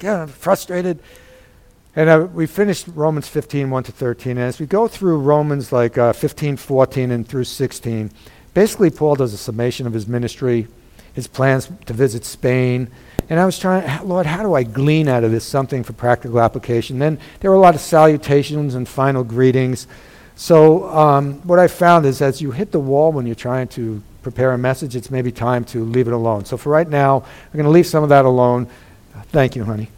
kind of frustrated. And uh, we finished Romans 15, 1 to 13. And as we go through Romans like uh, 15, 14, and through 16, basically Paul does a summation of his ministry, his plans to visit Spain. And I was trying, Lord, how do I glean out of this something for practical application? Then there were a lot of salutations and final greetings. So um, what I found is as you hit the wall when you're trying to prepare a message, it's maybe time to leave it alone. So for right now, I'm going to leave some of that alone. Thank you, honey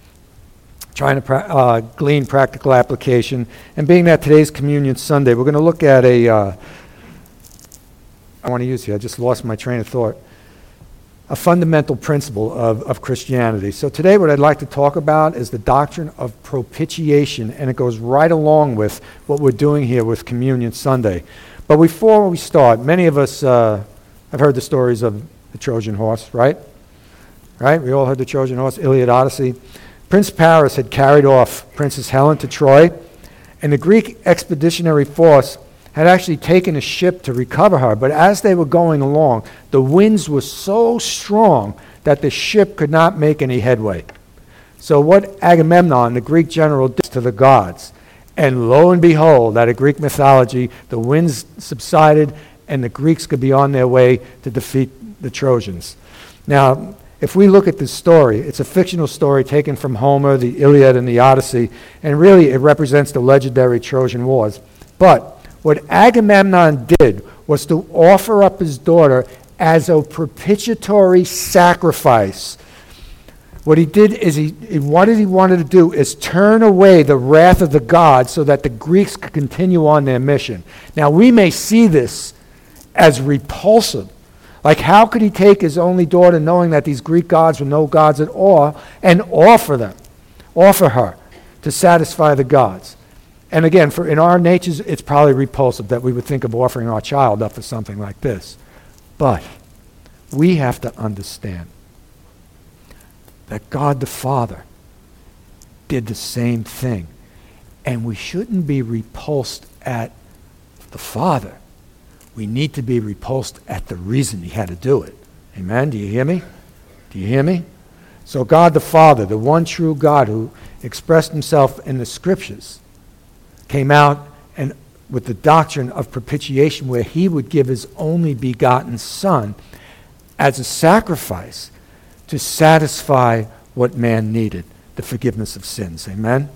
trying to pra- uh, glean practical application. And being that today's Communion Sunday, we're going to look at a. Uh, I want to use here, I just lost my train of thought. A fundamental principle of, of Christianity. So, today, what I'd like to talk about is the doctrine of propitiation, and it goes right along with what we're doing here with Communion Sunday. But before we start, many of us uh, have heard the stories of the Trojan horse, right? Right? We all heard the Trojan horse, Iliad Odyssey. Prince Paris had carried off Princess Helen to Troy, and the Greek expeditionary force had actually taken a ship to recover her. But as they were going along, the winds were so strong that the ship could not make any headway. So, what Agamemnon, the Greek general, did to the gods, and lo and behold, out of Greek mythology, the winds subsided and the Greeks could be on their way to defeat the Trojans. Now, if we look at this story, it's a fictional story taken from Homer, the Iliad, and the Odyssey, and really it represents the legendary Trojan Wars. But what Agamemnon did was to offer up his daughter as a propitiatory sacrifice. What he did is he, what he wanted to do is turn away the wrath of the gods so that the Greeks could continue on their mission. Now we may see this as repulsive like, how could he take his only daughter, knowing that these Greek gods were no gods at all, and offer them, offer her to satisfy the gods? And again, for in our natures, it's probably repulsive that we would think of offering our child up for something like this. But we have to understand that God the Father did the same thing. And we shouldn't be repulsed at the Father we need to be repulsed at the reason he had to do it. Amen? Do you hear me? Do you hear me? So, God the Father, the one true God who expressed himself in the scriptures, came out and with the doctrine of propitiation, where he would give his only begotten Son as a sacrifice to satisfy what man needed the forgiveness of sins. Amen?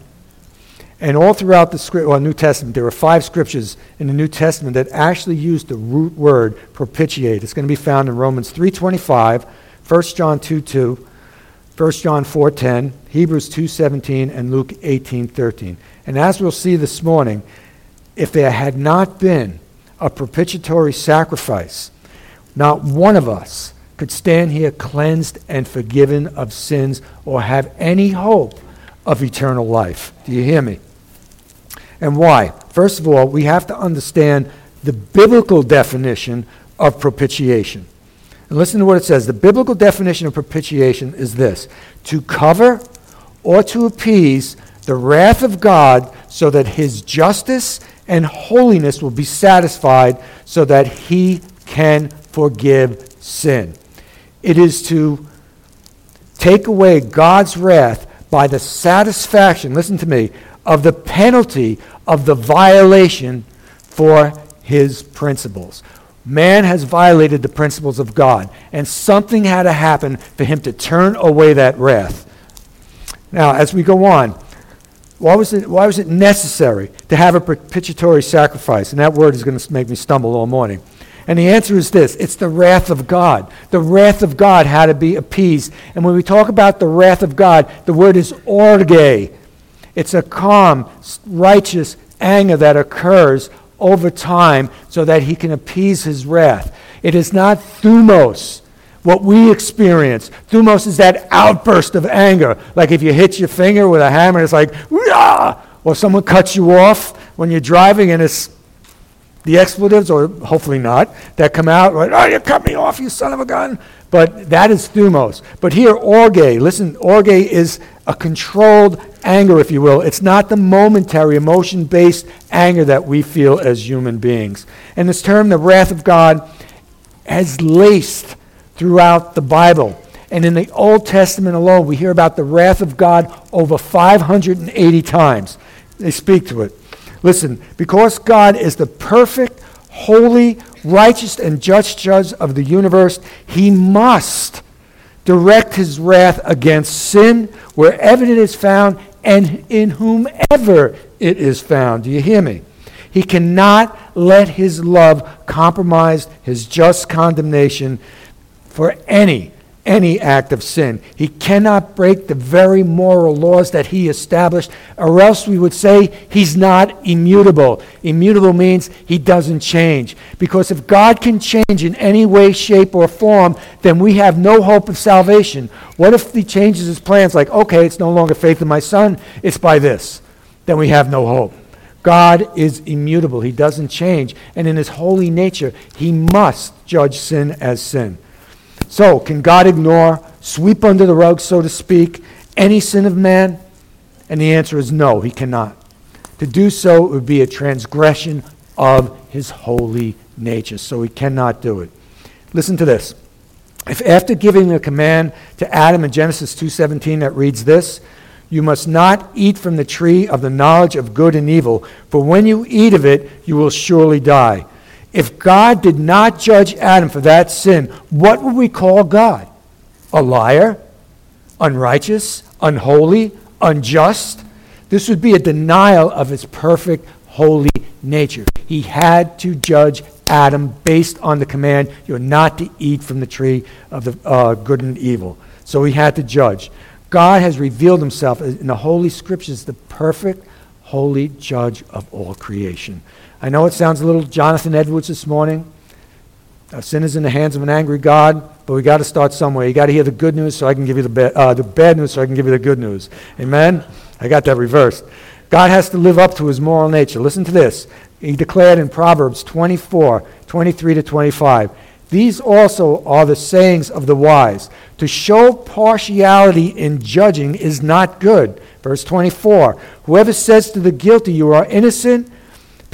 And all throughout the script, well, New Testament, there are five scriptures in the New Testament that actually use the root word propitiate. It's going to be found in Romans 3.25, 1 John 2.2, 2, 1 John 4.10, Hebrews 2.17, and Luke 18.13. And as we'll see this morning, if there had not been a propitiatory sacrifice, not one of us could stand here cleansed and forgiven of sins or have any hope of eternal life. Do you hear me? And why? First of all, we have to understand the biblical definition of propitiation. And listen to what it says. The biblical definition of propitiation is this to cover or to appease the wrath of God so that his justice and holiness will be satisfied so that he can forgive sin. It is to take away God's wrath by the satisfaction, listen to me, of the penalty of the violation for his principles. Man has violated the principles of God, and something had to happen for him to turn away that wrath. Now, as we go on, why was it, why was it necessary to have a propitiatory sacrifice? And that word is going to make me stumble all morning. And the answer is this it's the wrath of God. The wrath of God had to be appeased. And when we talk about the wrath of God, the word is orge. It's a calm, righteous anger that occurs over time so that he can appease his wrath. It is not thumos, what we experience. Thumos is that outburst of anger. Like if you hit your finger with a hammer, it's like, Rah! or someone cuts you off when you're driving and it's the expletives, or hopefully not, that come out, like, oh, you cut me off, you son of a gun. But that is thumos. But here, orge, listen, orge is a controlled anger, if you will. It's not the momentary, emotion based anger that we feel as human beings. And this term, the wrath of God, has laced throughout the Bible. And in the Old Testament alone, we hear about the wrath of God over 580 times. They speak to it. Listen, because God is the perfect, holy, righteous, and just judge of the universe, he must direct his wrath against sin wherever it is found and in whomever it is found. Do you hear me? He cannot let his love compromise his just condemnation for any any act of sin. He cannot break the very moral laws that he established, or else we would say he's not immutable. Immutable means he doesn't change. Because if God can change in any way, shape, or form, then we have no hope of salvation. What if he changes his plans like, okay, it's no longer faith in my son, it's by this? Then we have no hope. God is immutable. He doesn't change. And in his holy nature, he must judge sin as sin. So, can God ignore, sweep under the rug, so to speak, any sin of man? And the answer is no, he cannot. To do so would be a transgression of his holy nature. So he cannot do it. Listen to this. If after giving a command to Adam in Genesis 2:17 that reads this, you must not eat from the tree of the knowledge of good and evil, for when you eat of it, you will surely die. If God did not judge Adam for that sin, what would we call God? A liar? Unrighteous? Unholy? Unjust? This would be a denial of his perfect, holy nature. He had to judge Adam based on the command, you're not to eat from the tree of the uh, good and evil. So he had to judge. God has revealed himself in the Holy Scriptures, the perfect, holy judge of all creation. I know it sounds a little Jonathan Edwards this morning. Our sin is in the hands of an angry God, but we got to start somewhere. You got to hear the good news so I can give you the, ba- uh, the bad news so I can give you the good news. Amen? I got that reversed. God has to live up to his moral nature. Listen to this. He declared in Proverbs 24, 23 to 25. These also are the sayings of the wise. To show partiality in judging is not good. Verse 24 Whoever says to the guilty, You are innocent,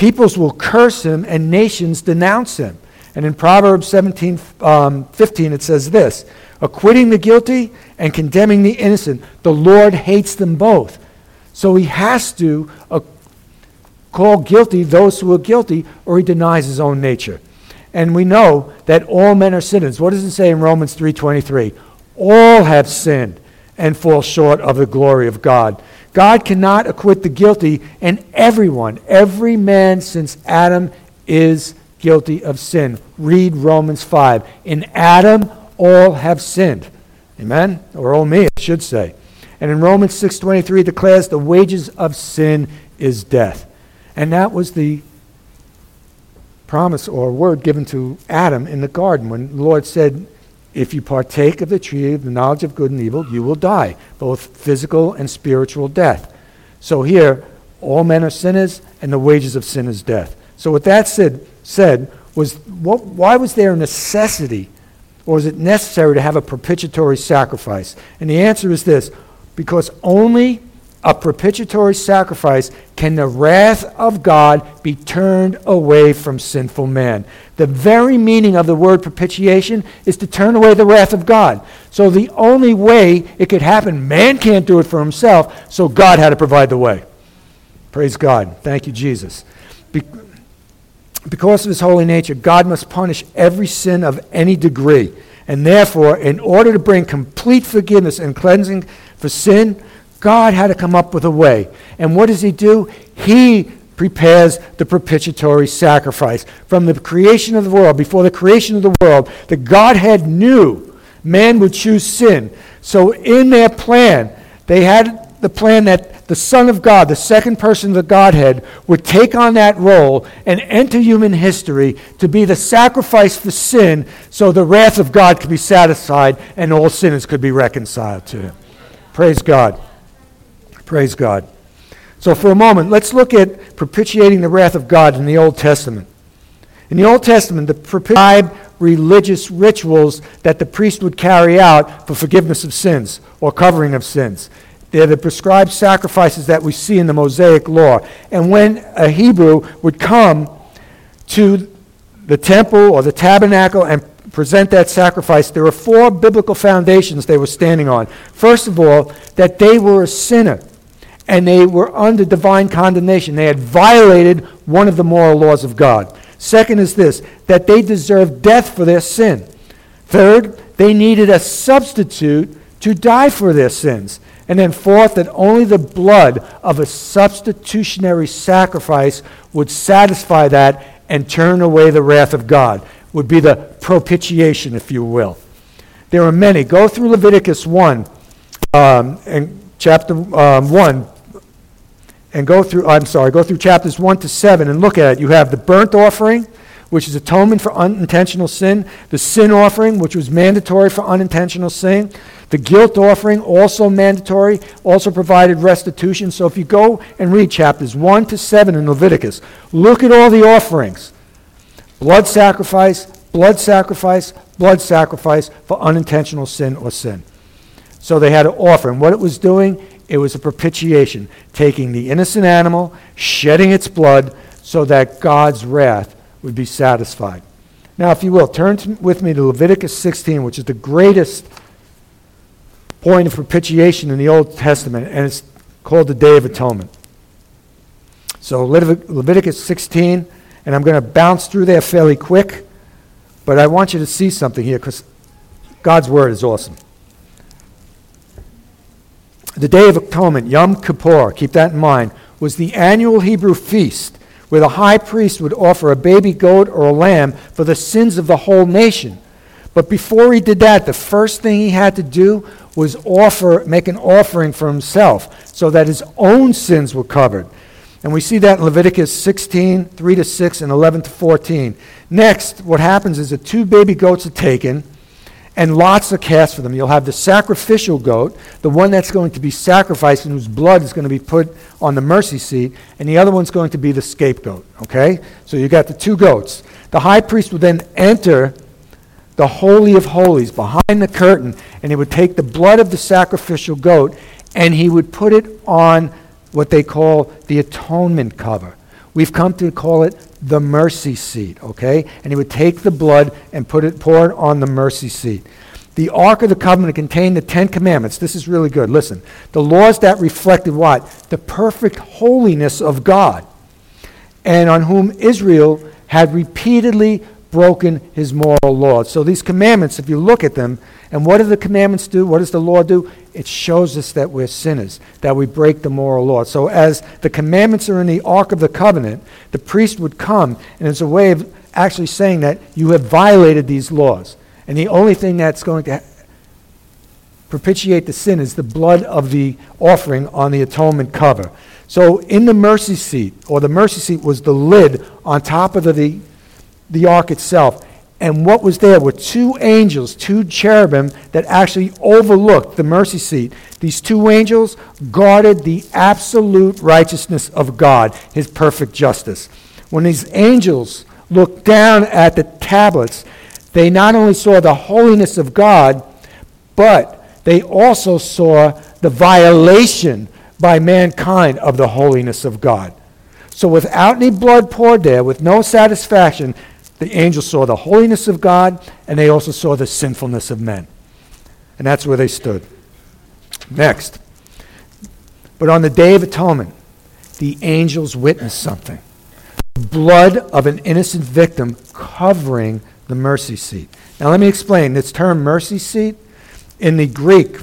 Peoples will curse him and nations denounce him. And in Proverbs 17, um, 15, it says this acquitting the guilty and condemning the innocent. The Lord hates them both. So he has to uh, call guilty those who are guilty, or he denies his own nature. And we know that all men are sinners. What does it say in Romans 3:23? All have sinned and fall short of the glory of God. God cannot acquit the guilty, and everyone, every man since Adam is guilty of sin. Read Romans 5. In Adam, all have sinned. Amen? Or all me, I should say. And in Romans 6.23, it declares the wages of sin is death. And that was the promise or word given to Adam in the garden when the Lord said, if you partake of the tree of the knowledge of good and evil, you will die, both physical and spiritual death. So here, all men are sinners, and the wages of sin is death. So what that said, said was, what, why was there a necessity, or is it necessary to have a propitiatory sacrifice? And the answer is this, because only a propitiatory sacrifice, can the wrath of God be turned away from sinful man. The very meaning of the word propitiation is to turn away the wrath of God. So the only way it could happen, man can't do it for himself, so God had to provide the way. Praise God. Thank you, Jesus. Be- because of his holy nature, God must punish every sin of any degree. And therefore, in order to bring complete forgiveness and cleansing for sin, God had to come up with a way. And what does he do? He prepares the propitiatory sacrifice. From the creation of the world, before the creation of the world, the Godhead knew man would choose sin. So in their plan, they had the plan that the Son of God, the second person of the Godhead, would take on that role and enter human history to be the sacrifice for sin so the wrath of God could be satisfied and all sinners could be reconciled to him. Praise God. Praise God. So, for a moment, let's look at propitiating the wrath of God in the Old Testament. In the Old Testament, the prescribed religious rituals that the priest would carry out for forgiveness of sins or covering of sins. They're the prescribed sacrifices that we see in the Mosaic Law. And when a Hebrew would come to the temple or the tabernacle and present that sacrifice, there were four biblical foundations they were standing on. First of all, that they were a sinner and they were under divine condemnation. They had violated one of the moral laws of God. Second is this that they deserved death for their sin. Third, they needed a substitute to die for their sins. And then, fourth, that only the blood of a substitutionary sacrifice would satisfy that and turn away the wrath of God, would be the propitiation, if you will. There are many. Go through Leviticus 1 um, and chapter um, 1 and go through, I'm sorry, go through chapters 1 to 7 and look at it. You have the burnt offering, which is atonement for unintentional sin, the sin offering, which was mandatory for unintentional sin, the guilt offering, also mandatory, also provided restitution. So if you go and read chapters 1 to 7 in Leviticus, look at all the offerings blood sacrifice, blood sacrifice, blood sacrifice for unintentional sin or sin. So they had an offering. What it was doing, it was a propitiation, taking the innocent animal, shedding its blood, so that God's wrath would be satisfied. Now, if you will, turn to, with me to Leviticus 16, which is the greatest point of propitiation in the Old Testament, and it's called the Day of Atonement. So, Leviticus 16, and I'm going to bounce through there fairly quick, but I want you to see something here because God's Word is awesome. The Day of Atonement, Yom Kippur, keep that in mind, was the annual Hebrew feast where the high priest would offer a baby goat or a lamb for the sins of the whole nation. But before he did that, the first thing he had to do was offer, make an offering for himself so that his own sins were covered. And we see that in Leviticus 16, 3 to 6, and 11 to 14. Next, what happens is the two baby goats are taken and lots are cast for them. You'll have the sacrificial goat, the one that's going to be sacrificed and whose blood is going to be put on the mercy seat, and the other one's going to be the scapegoat. Okay? So you got the two goats. The high priest would then enter the Holy of Holies behind the curtain, and he would take the blood of the sacrificial goat and he would put it on what they call the atonement cover. We've come to call it the mercy seat, okay? And he would take the blood and put it, pour it on the mercy seat. The Ark of the Covenant contained the Ten Commandments. This is really good. Listen. The laws that reflected what? The perfect holiness of God, and on whom Israel had repeatedly broken his moral law. So these commandments, if you look at them, and what do the commandments do? What does the law do? It shows us that we're sinners, that we break the moral law. So as the commandments are in the Ark of the Covenant, the priest would come, and it's a way of actually saying that you have violated these laws. And the only thing that's going to propitiate the sin is the blood of the offering on the atonement cover. So in the mercy seat, or the mercy seat was the lid on top of the, the ark itself. And what was there were two angels, two cherubim, that actually overlooked the mercy seat. These two angels guarded the absolute righteousness of God, his perfect justice. When these angels looked down at the tablets, they not only saw the holiness of God, but they also saw the violation by mankind of the holiness of God. So, without any blood poured there, with no satisfaction, the angels saw the holiness of God and they also saw the sinfulness of men. And that's where they stood. Next. But on the Day of Atonement, the angels witnessed something the blood of an innocent victim covering the mercy seat. Now, let me explain. This term mercy seat in the Greek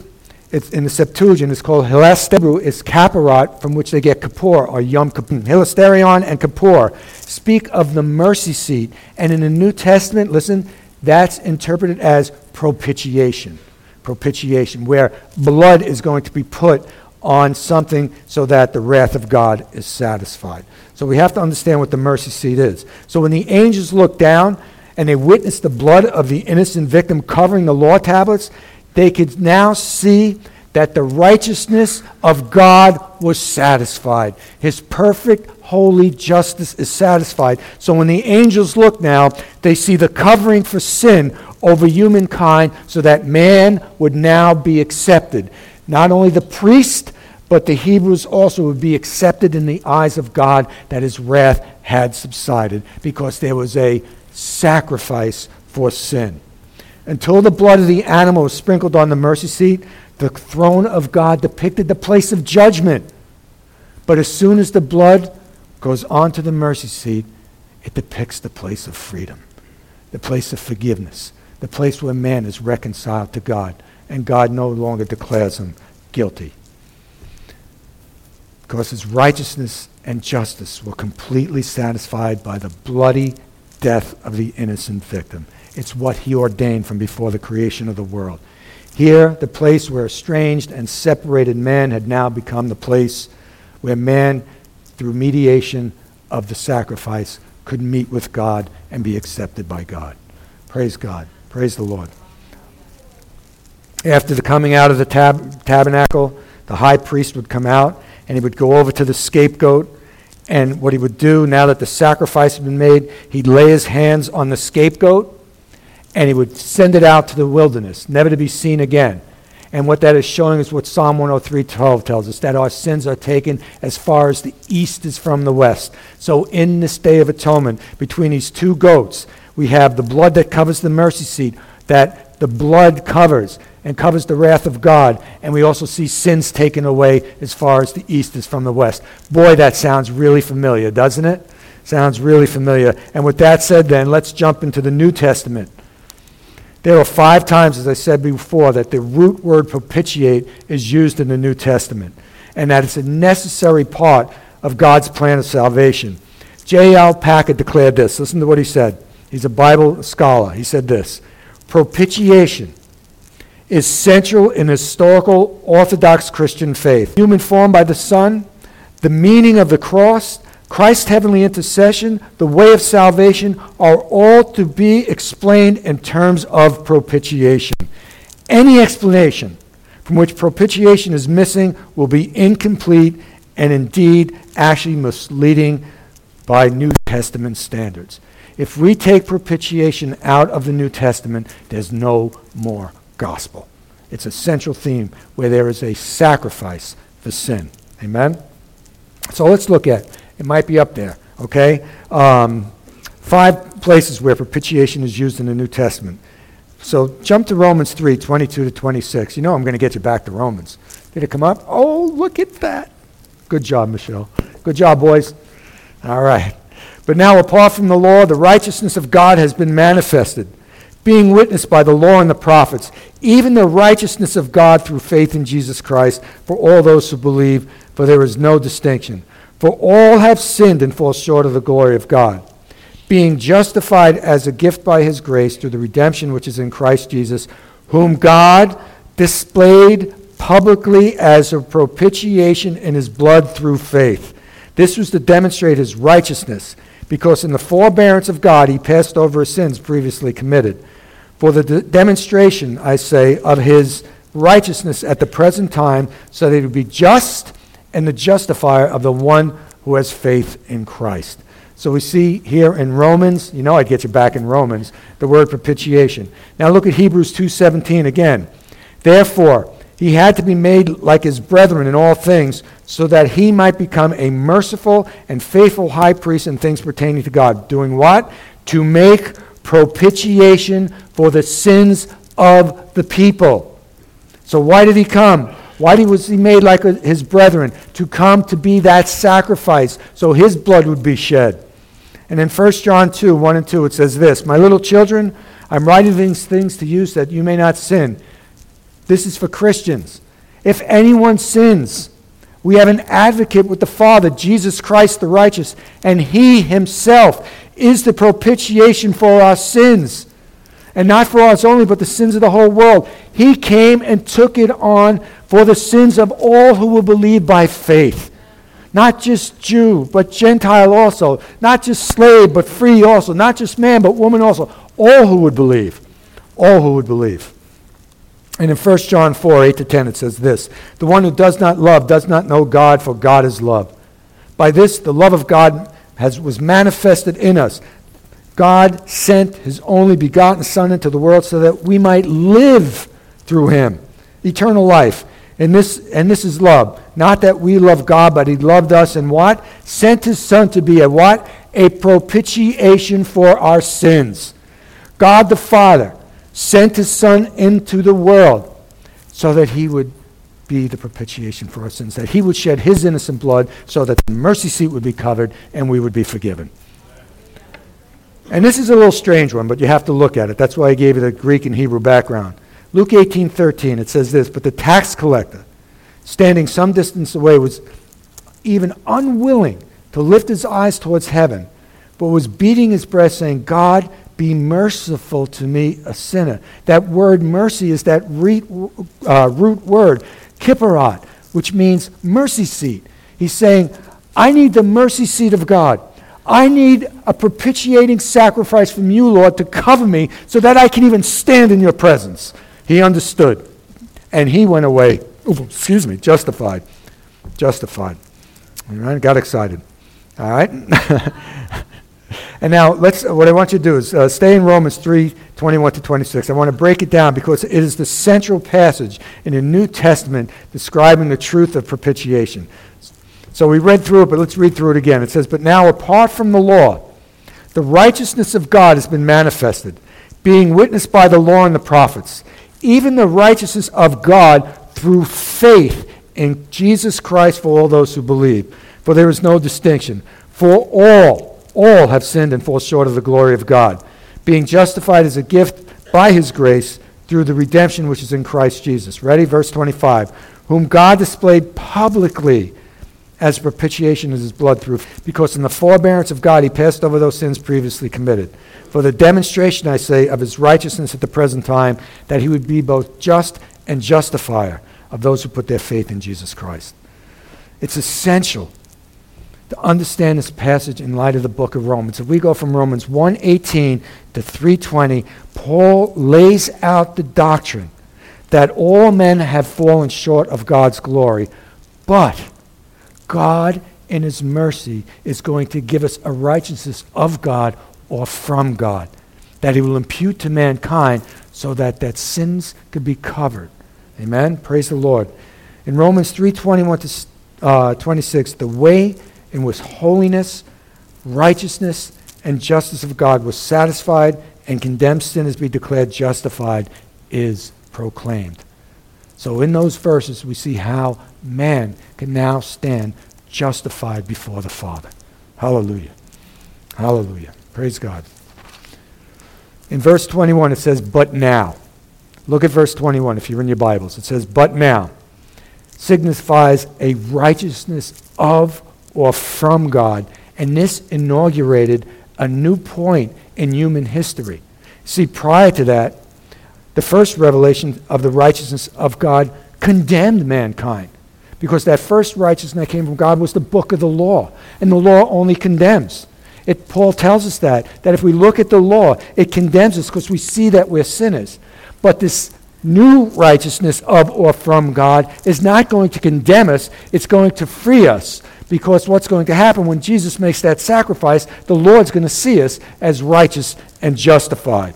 it's in the Septuagint, it's called hilasterion. It's kaparat, from which they get Kippur or Yom Kippur. Hilasterion and Kippur speak of the mercy seat. And in the New Testament, listen, that's interpreted as propitiation. Propitiation, where blood is going to be put on something so that the wrath of God is satisfied. So we have to understand what the mercy seat is. So when the angels look down and they witness the blood of the innocent victim covering the law tablets, they could now see that the righteousness of God was satisfied. His perfect, holy justice is satisfied. So when the angels look now, they see the covering for sin over humankind so that man would now be accepted. Not only the priest, but the Hebrews also would be accepted in the eyes of God that his wrath had subsided because there was a sacrifice for sin. Until the blood of the animal was sprinkled on the mercy seat, the throne of God depicted the place of judgment. But as soon as the blood goes onto the mercy seat, it depicts the place of freedom, the place of forgiveness, the place where man is reconciled to God, and God no longer declares him guilty. Because his righteousness and justice were completely satisfied by the bloody death of the innocent victim. It's what he ordained from before the creation of the world. Here, the place where estranged and separated man had now become the place where man, through mediation of the sacrifice, could meet with God and be accepted by God. Praise God. Praise the Lord. After the coming out of the tab- tabernacle, the high priest would come out and he would go over to the scapegoat. And what he would do, now that the sacrifice had been made, he'd lay his hands on the scapegoat and he would send it out to the wilderness, never to be seen again. And what that is showing is what Psalm 103:12 tells us that our sins are taken as far as the east is from the west. So in this day of atonement, between these two goats, we have the blood that covers the mercy seat, that the blood covers and covers the wrath of God. And we also see sins taken away as far as the east is from the west. Boy, that sounds really familiar, doesn't it? Sounds really familiar. And with that said, then, let's jump into the New Testament. There are five times, as I said before, that the root word propitiate is used in the New Testament, and that it's a necessary part of God's plan of salvation. J.L. Packard declared this. Listen to what he said. He's a Bible scholar. He said this Propitiation is central in historical Orthodox Christian faith. Human form by the Son, the meaning of the cross, Christ's heavenly intercession, the way of salvation are all to be explained in terms of propitiation. Any explanation from which propitiation is missing will be incomplete and indeed actually misleading by New Testament standards. If we take propitiation out of the New Testament, there's no more gospel. It's a central theme where there is a sacrifice for sin. Amen? So let's look at it might be up there, okay? Um, five places where propitiation is used in the New Testament. So jump to Romans 3 22 to 26. You know I'm going to get you back to Romans. Did it come up? Oh, look at that. Good job, Michelle. Good job, boys. All right. But now, apart from the law, the righteousness of God has been manifested, being witnessed by the law and the prophets, even the righteousness of God through faith in Jesus Christ for all those who believe, for there is no distinction. For all have sinned and fall short of the glory of God, being justified as a gift by his grace through the redemption which is in Christ Jesus, whom God displayed publicly as a propitiation in his blood through faith. This was to demonstrate his righteousness, because in the forbearance of God he passed over his sins previously committed. For the de- demonstration, I say, of his righteousness at the present time, so that he would be just and the justifier of the one who has faith in Christ. So we see here in Romans, you know I'd get you back in Romans, the word propitiation. Now look at Hebrews 2:17 again. Therefore, he had to be made like his brethren in all things, so that he might become a merciful and faithful high priest in things pertaining to God. Doing what? To make propitiation for the sins of the people. So why did he come? Why was he made like his brethren? To come to be that sacrifice so his blood would be shed. And in 1 John 2 1 and 2, it says this My little children, I'm writing these things to you so that you may not sin. This is for Christians. If anyone sins, we have an advocate with the Father, Jesus Christ the righteous, and he himself is the propitiation for our sins and not for us only, but the sins of the whole world. He came and took it on for the sins of all who will believe by faith. Not just Jew, but Gentile also. Not just slave, but free also. Not just man, but woman also. All who would believe. All who would believe. And in 1 John 4 8 to 10, it says this The one who does not love does not know God, for God is love. By this, the love of God has, was manifested in us, God sent his only begotten Son into the world so that we might live through him. Eternal life. And this, and this is love. Not that we love God, but he loved us and what? Sent his Son to be a what? A propitiation for our sins. God the Father sent his Son into the world so that he would be the propitiation for our sins, that he would shed his innocent blood so that the mercy seat would be covered and we would be forgiven. And this is a little strange one, but you have to look at it. That's why I gave you the Greek and Hebrew background. Luke 18 13, it says this But the tax collector, standing some distance away, was even unwilling to lift his eyes towards heaven, but was beating his breast, saying, God, be merciful to me, a sinner. That word mercy is that root, uh, root word, kipparat, which means mercy seat. He's saying, I need the mercy seat of God. I need a propitiating sacrifice from you, Lord, to cover me so that I can even stand in your presence. He understood. And he went away, excuse me, justified. Justified. All right, got excited. All right? and now, let's, what I want you to do is uh, stay in Romans 3 21 to 26. I want to break it down because it is the central passage in the New Testament describing the truth of propitiation. So we read through it, but let's read through it again. It says, But now, apart from the law, the righteousness of God has been manifested, being witnessed by the law and the prophets, even the righteousness of God through faith in Jesus Christ for all those who believe. For there is no distinction. For all, all have sinned and fall short of the glory of God, being justified as a gift by his grace through the redemption which is in Christ Jesus. Ready? Verse 25. Whom God displayed publicly as propitiation of his blood through, because in the forbearance of God he passed over those sins previously committed. For the demonstration, I say, of his righteousness at the present time, that he would be both just and justifier of those who put their faith in Jesus Christ. It's essential to understand this passage in light of the book of Romans. If we go from Romans 1:18 to 3:20, Paul lays out the doctrine that all men have fallen short of God's glory, but God, in His mercy, is going to give us a righteousness of God or from God that He will impute to mankind so that that sins could be covered. Amen. Praise the Lord. In Romans 3:21 to uh, 26, the way in which holiness, righteousness, and justice of God was satisfied and condemned sinners be declared justified is proclaimed. So in those verses, we see how man can now stand justified before the Father. Hallelujah. Hallelujah. Praise God. In verse 21, it says, But now. Look at verse 21 if you're in your Bibles. It says, But now signifies a righteousness of or from God. And this inaugurated a new point in human history. See, prior to that, the first revelation of the righteousness of God condemned mankind because that first righteousness that came from God was the book of the law, and the law only condemns. It, Paul tells us that, that if we look at the law, it condemns us because we see that we're sinners. But this new righteousness of or from God is not going to condemn us, it's going to free us. Because what's going to happen when Jesus makes that sacrifice, the Lord's going to see us as righteous and justified.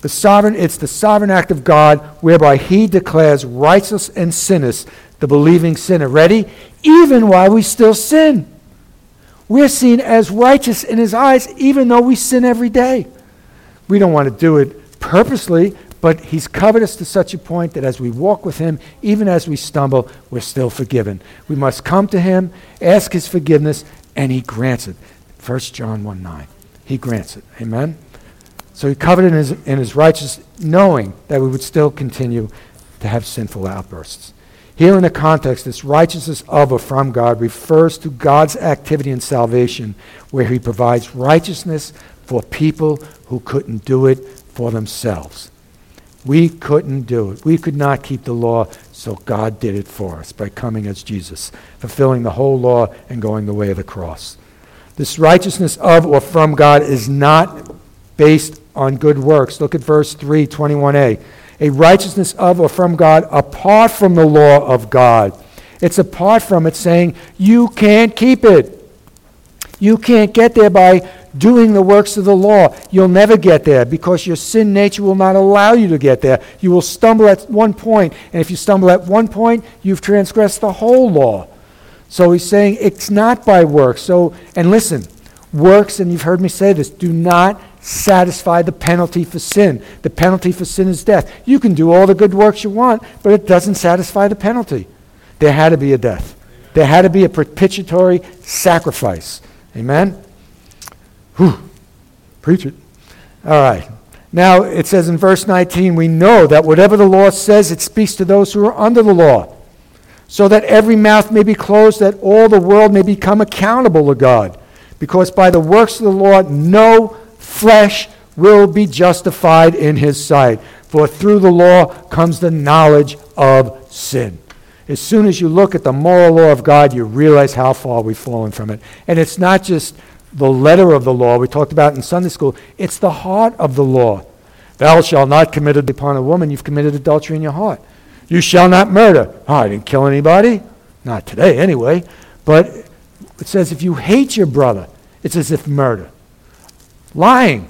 The sovereign, it's the sovereign act of God whereby he declares righteous and sinners, the believing sinner. Ready? Even while we still sin. We're seen as righteous in his eyes, even though we sin every day. We don't want to do it purposely, but he's covered us to such a point that as we walk with him, even as we stumble, we're still forgiven. We must come to him, ask his forgiveness, and he grants it. 1 John 1 9. He grants it. Amen? So he covered in his, in his righteousness, knowing that we would still continue to have sinful outbursts. Here in the context, this righteousness of or from God refers to God's activity in salvation, where he provides righteousness for people who couldn't do it for themselves. We couldn't do it. We could not keep the law, so God did it for us by coming as Jesus, fulfilling the whole law and going the way of the cross. This righteousness of or from God is not based on good works. Look at verse 3, 21a. A righteousness of or from God apart from the law of God. It's apart from it saying you can't keep it. You can't get there by doing the works of the law. You'll never get there because your sin nature will not allow you to get there. You will stumble at one point, and if you stumble at one point, you've transgressed the whole law. So he's saying it's not by works. So, and listen, works, and you've heard me say this, do not satisfy the penalty for sin. The penalty for sin is death. You can do all the good works you want, but it doesn't satisfy the penalty. There had to be a death. There had to be a propitiatory sacrifice. Amen? Whew. Preach it. All right. Now, it says in verse 19, we know that whatever the law says, it speaks to those who are under the law, so that every mouth may be closed, that all the world may become accountable to God. Because by the works of the law, no flesh will be justified in his sight. For through the law comes the knowledge of sin. As soon as you look at the moral law of God, you realize how far we've fallen from it. And it's not just the letter of the law we talked about in Sunday school, it's the heart of the law. Thou shalt not commit adultery upon a woman, you've committed adultery in your heart. You shall not murder. Oh, I didn't kill anybody. Not today, anyway. But it says if you hate your brother, it's as if murder. Lying,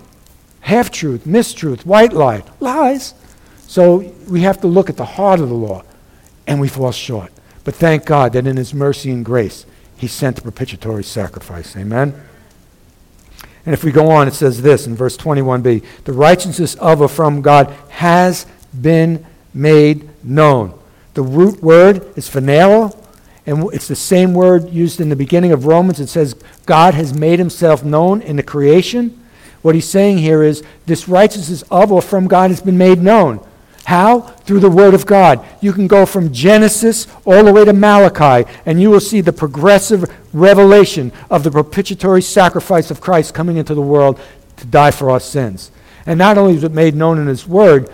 half truth, mistruth, white lie, lies. So we have to look at the heart of the law, and we fall short. But thank God that in His mercy and grace, He sent the propitiatory sacrifice. Amen. And if we go on, it says this in verse 21b the righteousness of or from God has been made known. The root word is phanero, and it's the same word used in the beginning of Romans. It says God has made himself known in the creation. What he's saying here is this righteousness of or from God has been made known. How? Through the Word of God. You can go from Genesis all the way to Malachi, and you will see the progressive revelation of the propitiatory sacrifice of Christ coming into the world to die for our sins. And not only was it made known in His Word,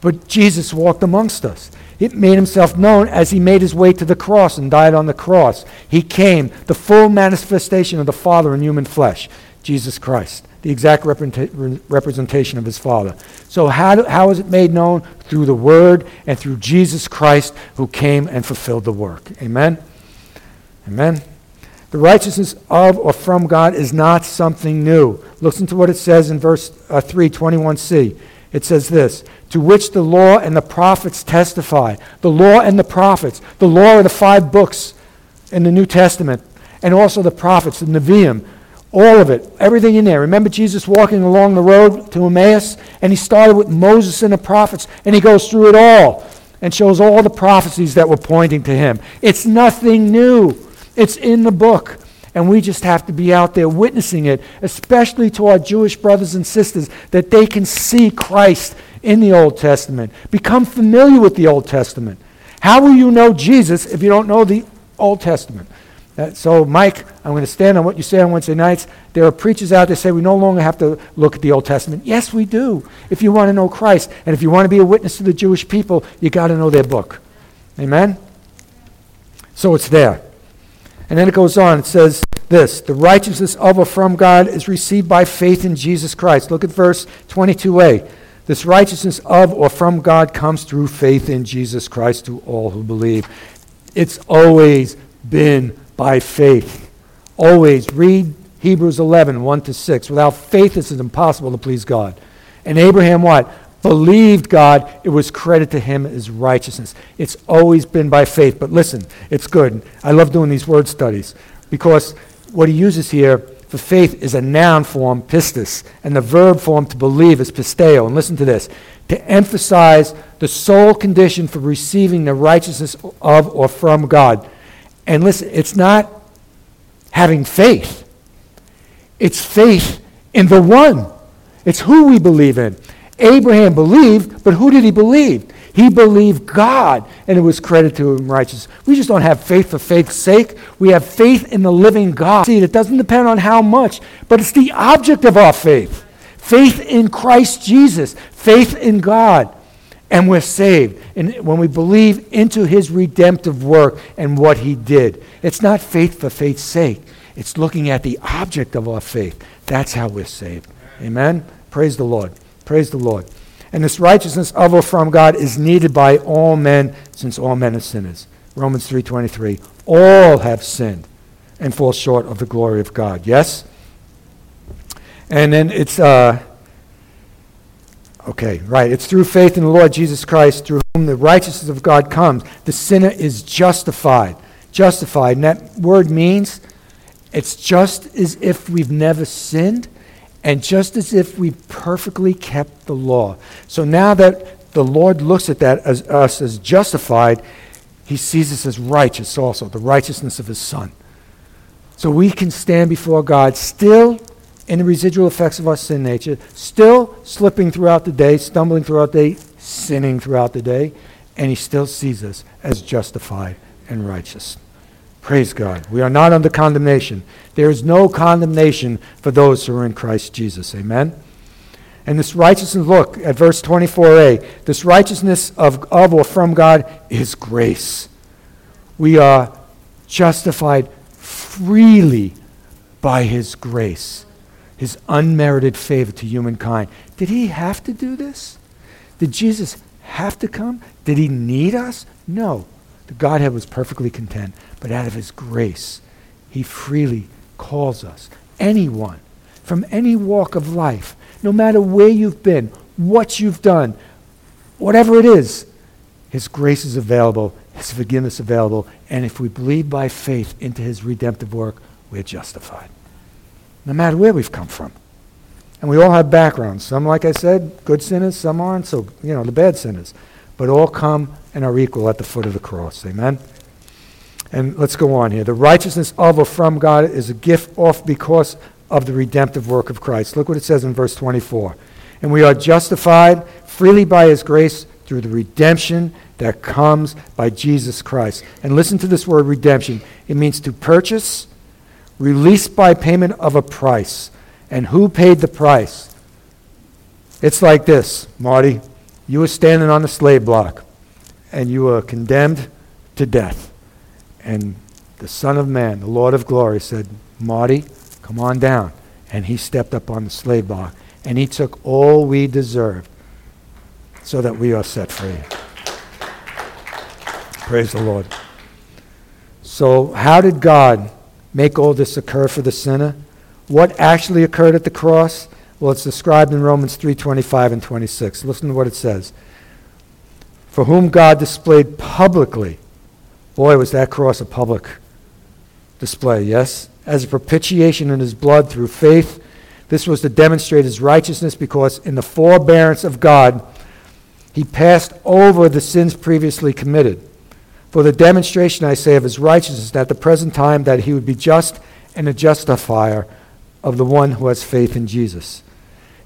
but Jesus walked amongst us. It made himself known as he made his way to the cross and died on the cross. He came, the full manifestation of the Father in human flesh, Jesus Christ the exact representation of his Father. So, how, do, how is it made known? Through the Word and through Jesus Christ who came and fulfilled the work. Amen? Amen? The righteousness of or from God is not something new. Listen to what it says in verse uh, 3, 21c. It says this To which the law and the prophets testify. The law and the prophets. The law are the five books in the New Testament, and also the prophets, the Nevi'im, all of it, everything in there. Remember Jesus walking along the road to Emmaus? And he started with Moses and the prophets, and he goes through it all and shows all the prophecies that were pointing to him. It's nothing new, it's in the book. And we just have to be out there witnessing it, especially to our Jewish brothers and sisters, that they can see Christ in the Old Testament. Become familiar with the Old Testament. How will you know Jesus if you don't know the Old Testament? Uh, so, Mike, I'm going to stand on what you say on Wednesday nights. There are preachers out there say we no longer have to look at the Old Testament. Yes, we do. If you want to know Christ and if you want to be a witness to the Jewish people, you got to know their book. Amen? So it's there. And then it goes on. It says this The righteousness of or from God is received by faith in Jesus Christ. Look at verse 22a. This righteousness of or from God comes through faith in Jesus Christ to all who believe. It's always been by faith. Always read Hebrews 11, 1 to 6. Without faith, it is impossible to please God. And Abraham, what? Believed God, it was credit to him as righteousness. It's always been by faith. But listen, it's good. I love doing these word studies because what he uses here for faith is a noun form, pistis, and the verb form to believe is pisteo. And listen to this to emphasize the sole condition for receiving the righteousness of or from God. And listen, it's not having faith, it's faith in the one. It's who we believe in. Abraham believed, but who did he believe? He believed God, and it was credited to him righteous. We just don't have faith for faith's sake. We have faith in the living God. See, it doesn't depend on how much, but it's the object of our faith. Faith in Christ Jesus, faith in God and we're saved. And when we believe into his redemptive work and what he did, it's not faith for faith's sake. It's looking at the object of our faith. That's how we're saved. Amen? Praise the Lord. Praise the Lord. And this righteousness of or from God is needed by all men, since all men are sinners. Romans 3.23. All have sinned and fall short of the glory of God. Yes? And then it's... Uh, Okay, right. It's through faith in the Lord Jesus Christ, through whom the righteousness of God comes. The sinner is justified. Justified. And that word means it's just as if we've never sinned, and just as if we perfectly kept the law. So now that the Lord looks at that as us as justified, he sees us as righteous also, the righteousness of his Son. So we can stand before God still in the residual effects of our sin nature, still slipping throughout the day, stumbling throughout the day, sinning throughout the day, and he still sees us as justified and righteous. Praise God. We are not under condemnation. There is no condemnation for those who are in Christ Jesus. Amen. And this righteousness, look at verse 24a. This righteousness of, of or from God is grace. We are justified freely by His grace, His unmerited favor to humankind. Did He have to do this? Did Jesus have to come? Did He need us? No. The Godhead was perfectly content, but out of His grace, He freely calls us, anyone, from any walk of life no matter where you've been, what you've done, whatever it is, His grace is available, His forgiveness available, and if we believe by faith into His redemptive work, we're justified. No matter where we've come from. And we all have backgrounds. Some, like I said, good sinners, some aren't, so, you know, the bad sinners. But all come and are equal at the foot of the cross. Amen? And let's go on here. The righteousness of or from God is a gift off because of the redemptive work of Christ. Look what it says in verse 24. And we are justified freely by his grace through the redemption that comes by Jesus Christ. And listen to this word redemption. It means to purchase, released by payment of a price. And who paid the price? It's like this, Marty. You were standing on the slave block and you were condemned to death. And the Son of Man, the Lord of glory, said, Marty, Come on down. And he stepped up on the slave block and he took all we deserved so that we are set free. Praise the Lord. So, how did God make all this occur for the sinner? What actually occurred at the cross? Well, it's described in Romans 3:25 and 26. Listen to what it says. For whom God displayed publicly. Boy, was that cross a public display, yes? as a propitiation in his blood through faith. This was to demonstrate his righteousness because in the forbearance of God, he passed over the sins previously committed. For the demonstration, I say, of his righteousness at the present time, that he would be just and a justifier of the one who has faith in Jesus.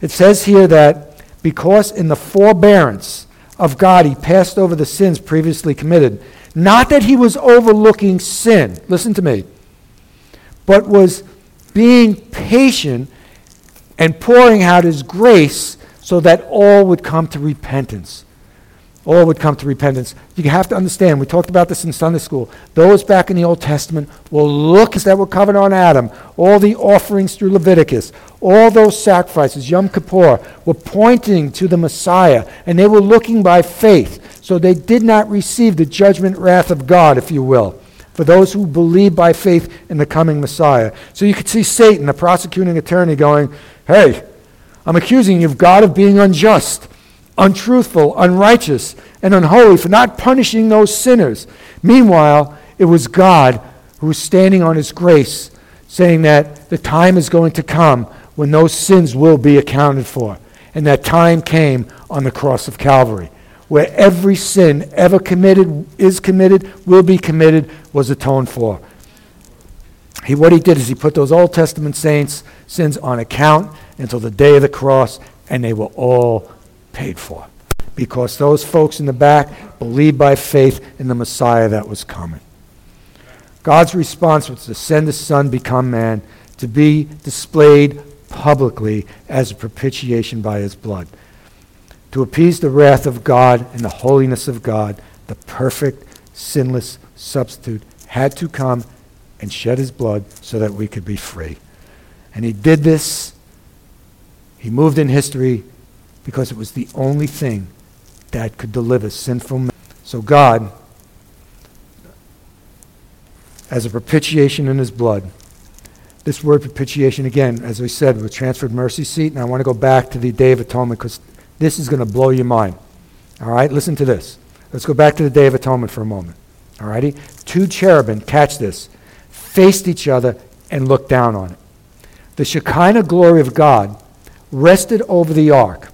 It says here that because in the forbearance of God he passed over the sins previously committed, not that he was overlooking sin. Listen to me but was being patient and pouring out his grace so that all would come to repentance. All would come to repentance. You have to understand, we talked about this in Sunday school. Those back in the Old Testament will look as that were covered on Adam, all the offerings through Leviticus, all those sacrifices, Yom Kippur, were pointing to the Messiah, and they were looking by faith. So they did not receive the judgment wrath of God, if you will for those who believe by faith in the coming Messiah. So you could see Satan, the prosecuting attorney, going, Hey, I'm accusing you of God of being unjust, untruthful, unrighteous, and unholy for not punishing those sinners. Meanwhile, it was God who was standing on his grace, saying that the time is going to come when those sins will be accounted for. And that time came on the cross of Calvary where every sin ever committed, is committed, will be committed, was atoned for. He, what he did is he put those Old Testament saints' sins on account until the day of the cross, and they were all paid for. Because those folks in the back believed by faith in the Messiah that was coming. God's response was to send his son become man, to be displayed publicly as a propitiation by his blood to appease the wrath of God and the holiness of God, the perfect, sinless substitute had to come and shed his blood so that we could be free. And he did this, he moved in history because it was the only thing that could deliver sinful men. So God, as a propitiation in his blood, this word propitiation, again, as we said, was transferred mercy seat. And I want to go back to the Day of Atonement because this is going to blow your mind. All right, listen to this. Let's go back to the Day of Atonement for a moment. All righty? Two cherubim, catch this, faced each other and looked down on it. The Shekinah glory of God rested over the ark.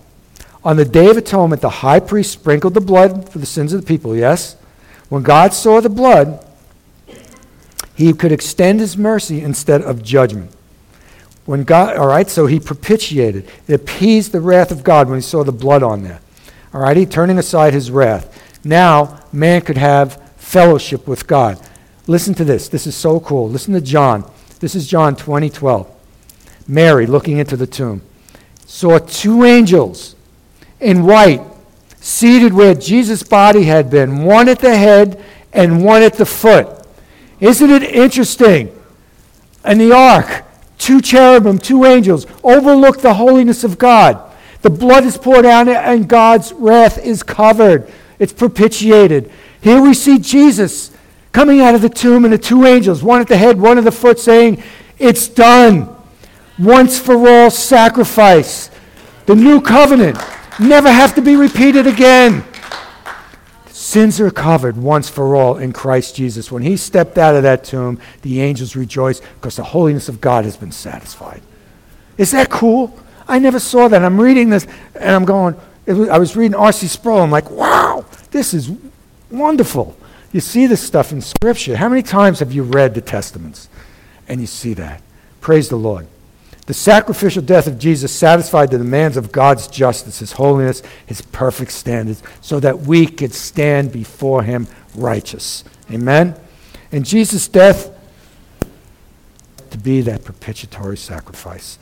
On the Day of Atonement, the high priest sprinkled the blood for the sins of the people, yes? When God saw the blood, he could extend his mercy instead of judgment. When God, all right, so he propitiated. It appeased the wrath of God when he saw the blood on there. All right, he turning aside his wrath. Now, man could have fellowship with God. Listen to this. This is so cool. Listen to John. This is John 20, 12. Mary, looking into the tomb, saw two angels in white seated where Jesus' body had been, one at the head and one at the foot. Isn't it interesting? In the ark, two cherubim, two angels, overlook the holiness of God. The blood is poured out and God's wrath is covered. It's propitiated. Here we see Jesus coming out of the tomb and the two angels, one at the head, one at the foot, saying, It's done. Once for all sacrifice. The new covenant. Never have to be repeated again. Sins are covered once for all in Christ Jesus. When he stepped out of that tomb, the angels rejoiced because the holiness of God has been satisfied. Is that cool? I never saw that. I'm reading this and I'm going, was, I was reading R.C. Sproul. I'm like, wow, this is wonderful. You see this stuff in Scripture. How many times have you read the Testaments and you see that? Praise the Lord. The sacrificial death of Jesus satisfied the demands of God's justice, His holiness, His perfect standards, so that we could stand before Him righteous. Amen? And Jesus' death to be that propitiatory sacrifice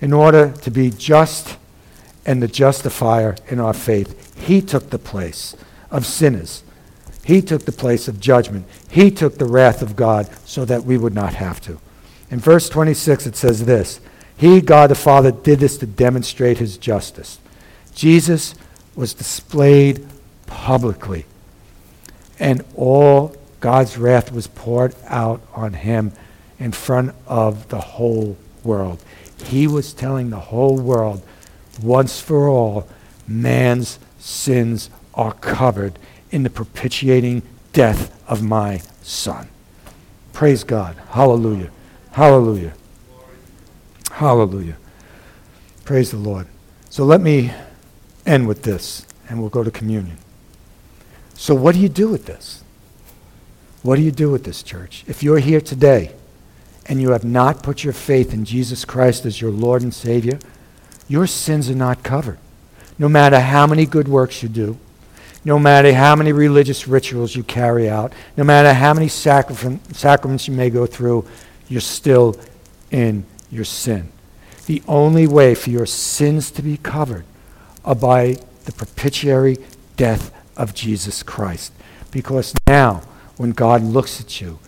in order to be just and the justifier in our faith. He took the place of sinners. He took the place of judgment. He took the wrath of God so that we would not have to. In verse 26, it says this he, God the Father, did this to demonstrate his justice. Jesus was displayed publicly, and all God's wrath was poured out on him in front of the whole world. He was telling the whole world, once for all, man's sins are covered in the propitiating death of my Son. Praise God. Hallelujah. Hallelujah. Hallelujah. Praise the Lord. So let me end with this, and we'll go to communion. So, what do you do with this? What do you do with this, church? If you're here today and you have not put your faith in Jesus Christ as your Lord and Savior, your sins are not covered. No matter how many good works you do, no matter how many religious rituals you carry out, no matter how many sacraments you may go through, you're still in your sin. The only way for your sins to be covered are by the propitiatory death of Jesus Christ. Because now, when God looks at you,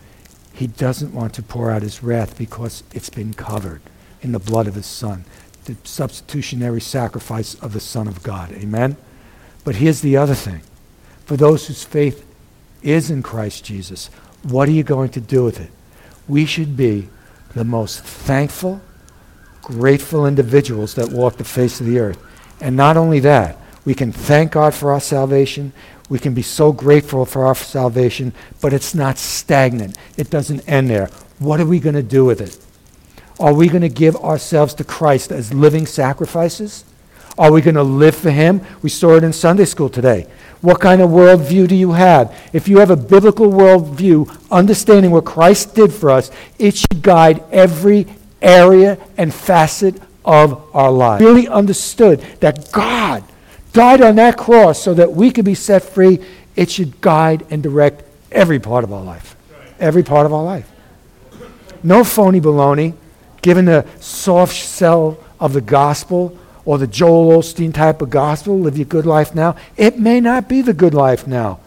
he doesn't want to pour out his wrath because it's been covered in the blood of his Son, the substitutionary sacrifice of the Son of God. Amen? But here's the other thing for those whose faith is in Christ Jesus, what are you going to do with it? We should be the most thankful, grateful individuals that walk the face of the earth. And not only that, we can thank God for our salvation. We can be so grateful for our salvation, but it's not stagnant. It doesn't end there. What are we going to do with it? Are we going to give ourselves to Christ as living sacrifices? Are we going to live for Him? We saw it in Sunday school today. What kind of worldview do you have? If you have a biblical worldview, understanding what Christ did for us, it should guide every area and facet of our lives. Really understood that God died on that cross so that we could be set free, it should guide and direct every part of our life. Every part of our life. No phony baloney, given the soft sell of the gospel or the Joel Osteen type of gospel, live your good life now, it may not be the good life now.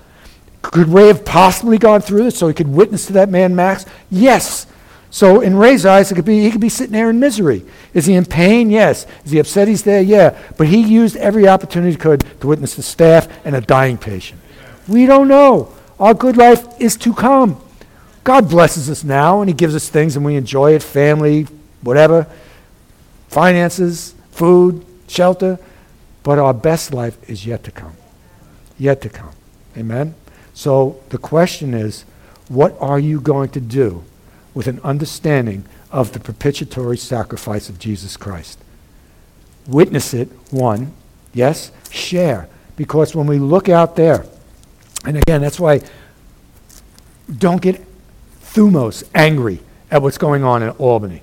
Could Ray have possibly gone through this so he could witness to that man Max? Yes. So in Ray's eyes, it could be he could be sitting there in misery. Is he in pain? Yes. Is he upset he's there? Yeah. But he used every opportunity he could to witness the staff and a dying patient. We don't know. Our good life is to come. God blesses us now and he gives us things and we enjoy it, family, whatever, finances, food, shelter, but our best life is yet to come. Yet to come. Amen? So the question is what are you going to do with an understanding of the propitiatory sacrifice of Jesus Christ? witness it, one, yes, share. Because when we look out there, and again, that's why don't get thumos, angry at what's going on in Albany.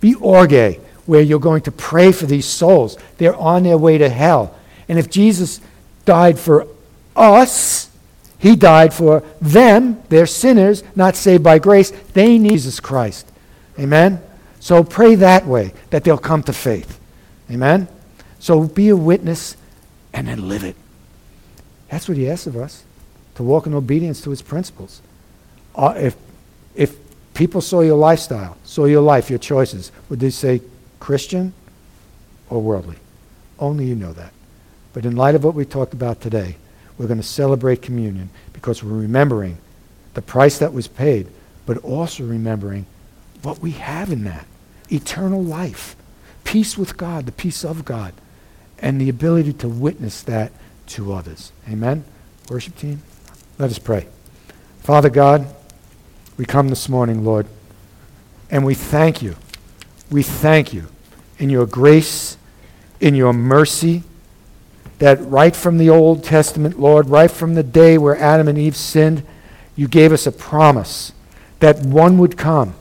Be orge, where you're going to pray for these souls. They're on their way to hell. And if Jesus died for us, he died for them. They're sinners, not saved by grace. They need Jesus Christ. Amen? So pray that way, that they'll come to faith. Amen? So be a witness and then live it. That's what he asks of us, to walk in obedience to his principles. Uh, if, if people saw your lifestyle, saw your life, your choices, would they say Christian or worldly? Only you know that. But in light of what we talked about today, we're going to celebrate communion because we're remembering the price that was paid, but also remembering what we have in that eternal life, peace with God, the peace of God, and the ability to witness that to others. Amen? Worship team, let us pray. Father God, we come this morning, Lord, and we thank you. We thank you in your grace, in your mercy, that right from the Old Testament, Lord, right from the day where Adam and Eve sinned, you gave us a promise that one would come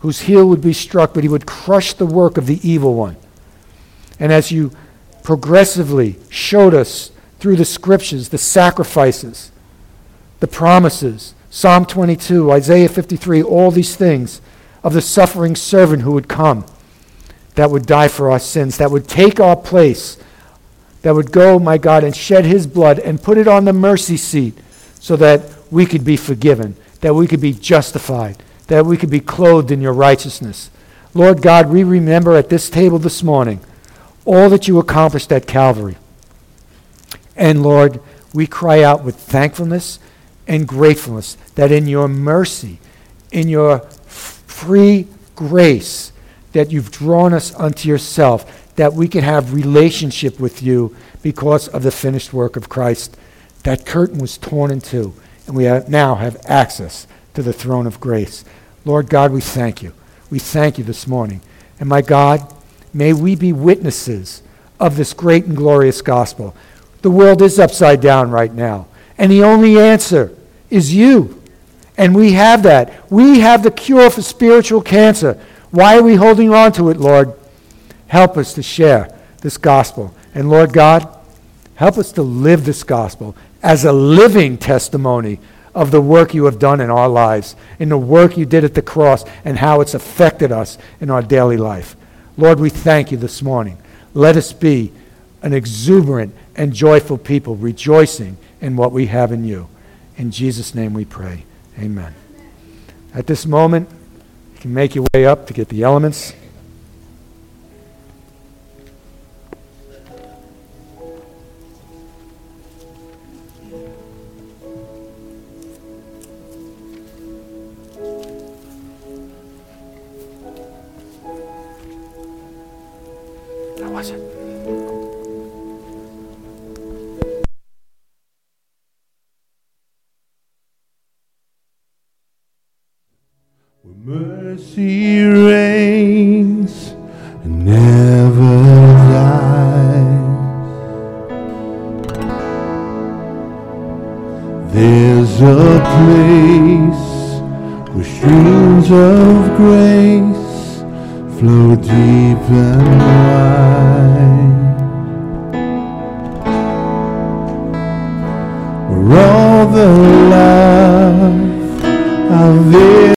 whose heel would be struck, but he would crush the work of the evil one. And as you progressively showed us through the scriptures, the sacrifices, the promises, Psalm 22, Isaiah 53, all these things of the suffering servant who would come, that would die for our sins, that would take our place, that would go, my God, and shed his blood and put it on the mercy seat so that we could be forgiven, that we could be justified, that we could be clothed in your righteousness. Lord God, we remember at this table this morning all that you accomplished at Calvary. And Lord, we cry out with thankfulness and gratefulness that in your mercy, in your free grace, that you've drawn us unto yourself, that we can have relationship with you because of the finished work of Christ. That curtain was torn in two, and we have now have access to the throne of grace. Lord God, we thank you. We thank you this morning. And my God, may we be witnesses of this great and glorious gospel. The world is upside down right now. And the only answer is you. And we have that. We have the cure for spiritual cancer. Why are we holding on to it, Lord? Help us to share this gospel. And Lord God, help us to live this gospel as a living testimony of the work you have done in our lives, in the work you did at the cross, and how it's affected us in our daily life. Lord, we thank you this morning. Let us be an exuberant and joyful people, rejoicing in what we have in you. In Jesus' name we pray. Amen. At this moment, you make your way up to get the elements.